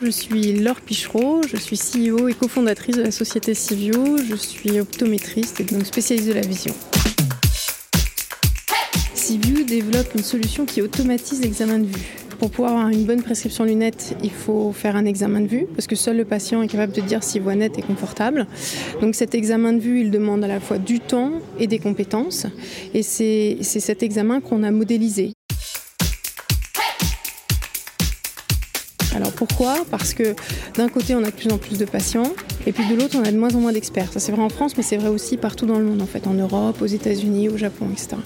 Je suis Laure Pichereau, je suis CEO et cofondatrice de la société Civio. Je suis optométriste et donc spécialiste de la vision. Civio développe une solution qui automatise l'examen de vue. Pour pouvoir avoir une bonne prescription lunettes, il faut faire un examen de vue parce que seul le patient est capable de dire s'il voit net et confortable. Donc cet examen de vue, il demande à la fois du temps et des compétences. Et c'est cet examen qu'on a modélisé. Alors pourquoi? Parce que d'un côté, on a de plus en plus de patients, et puis de l'autre, on a de moins en moins d'experts. Ça c'est vrai en France, mais c'est vrai aussi partout dans le monde, en fait, en Europe, aux États-Unis, au Japon, etc.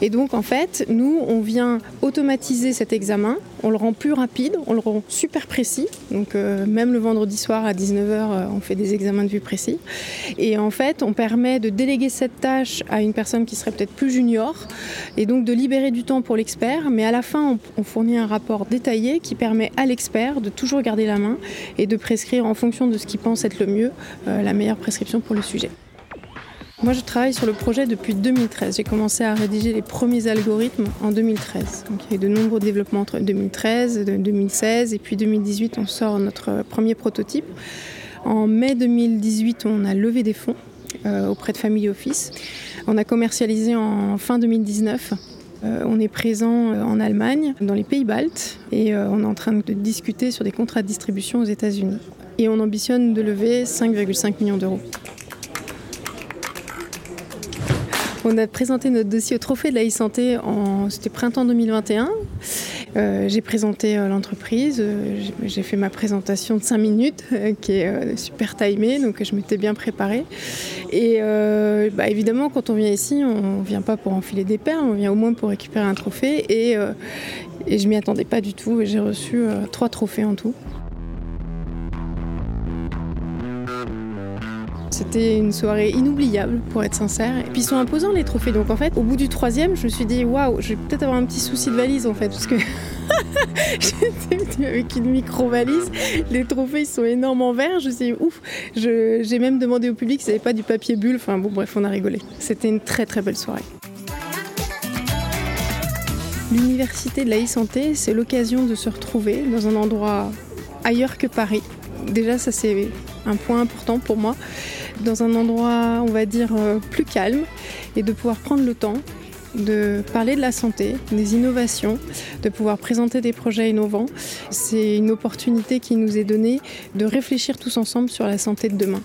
Et donc en fait, nous, on vient automatiser cet examen, on le rend plus rapide, on le rend super précis. Donc euh, même le vendredi soir à 19h, euh, on fait des examens de vue précis. Et en fait, on permet de déléguer cette tâche à une personne qui serait peut-être plus junior, et donc de libérer du temps pour l'expert, mais à la fin, on, on fournit un rapport détaillé qui permet à l'expert de toujours garder la main et de prescrire en fonction de ce qu'il pense être le mieux euh, la meilleure prescription pour le sujet. Moi, je travaille sur le projet depuis 2013. J'ai commencé à rédiger les premiers algorithmes en 2013. Donc, il y a eu de nombreux développements entre 2013, 2016 et puis 2018, on sort notre premier prototype. En mai 2018, on a levé des fonds euh, auprès de Family Office. On a commercialisé en fin 2019 euh, on est présent en Allemagne, dans les pays baltes, et on est en train de discuter sur des contrats de distribution aux États-Unis. Et on ambitionne de lever 5,5 millions d'euros. On a présenté notre dossier au Trophée de la e-santé en c'était printemps 2021. Euh, j'ai présenté euh, l'entreprise, euh, j'ai fait ma présentation de 5 minutes qui est super timée, donc je m'étais bien préparée. Et bah, évidemment, quand on vient ici, on ne vient pas pour enfiler des perles, on vient au moins pour récupérer un trophée. Et, et je m'y attendais pas du tout. J'ai reçu trois trophées en tout. C'était une soirée inoubliable, pour être sincère. Et puis ils sont imposants les trophées. Donc en fait, au bout du troisième, je me suis dit waouh, je vais peut-être avoir un petit souci de valise en fait, parce que j'étais avec une micro valise. Les trophées ils sont énormes en verre. Je me suis dit ouf. J'ai même demandé au public s'il n'y avait pas du papier bulle. Enfin bon, bref, on a rigolé. C'était une très très belle soirée. L'université de la e-santé, c'est l'occasion de se retrouver dans un endroit ailleurs que Paris. Déjà, ça c'est un point important pour moi dans un endroit, on va dire, euh, plus calme et de pouvoir prendre le temps de parler de la santé, des innovations, de pouvoir présenter des projets innovants. C'est une opportunité qui nous est donnée de réfléchir tous ensemble sur la santé de demain.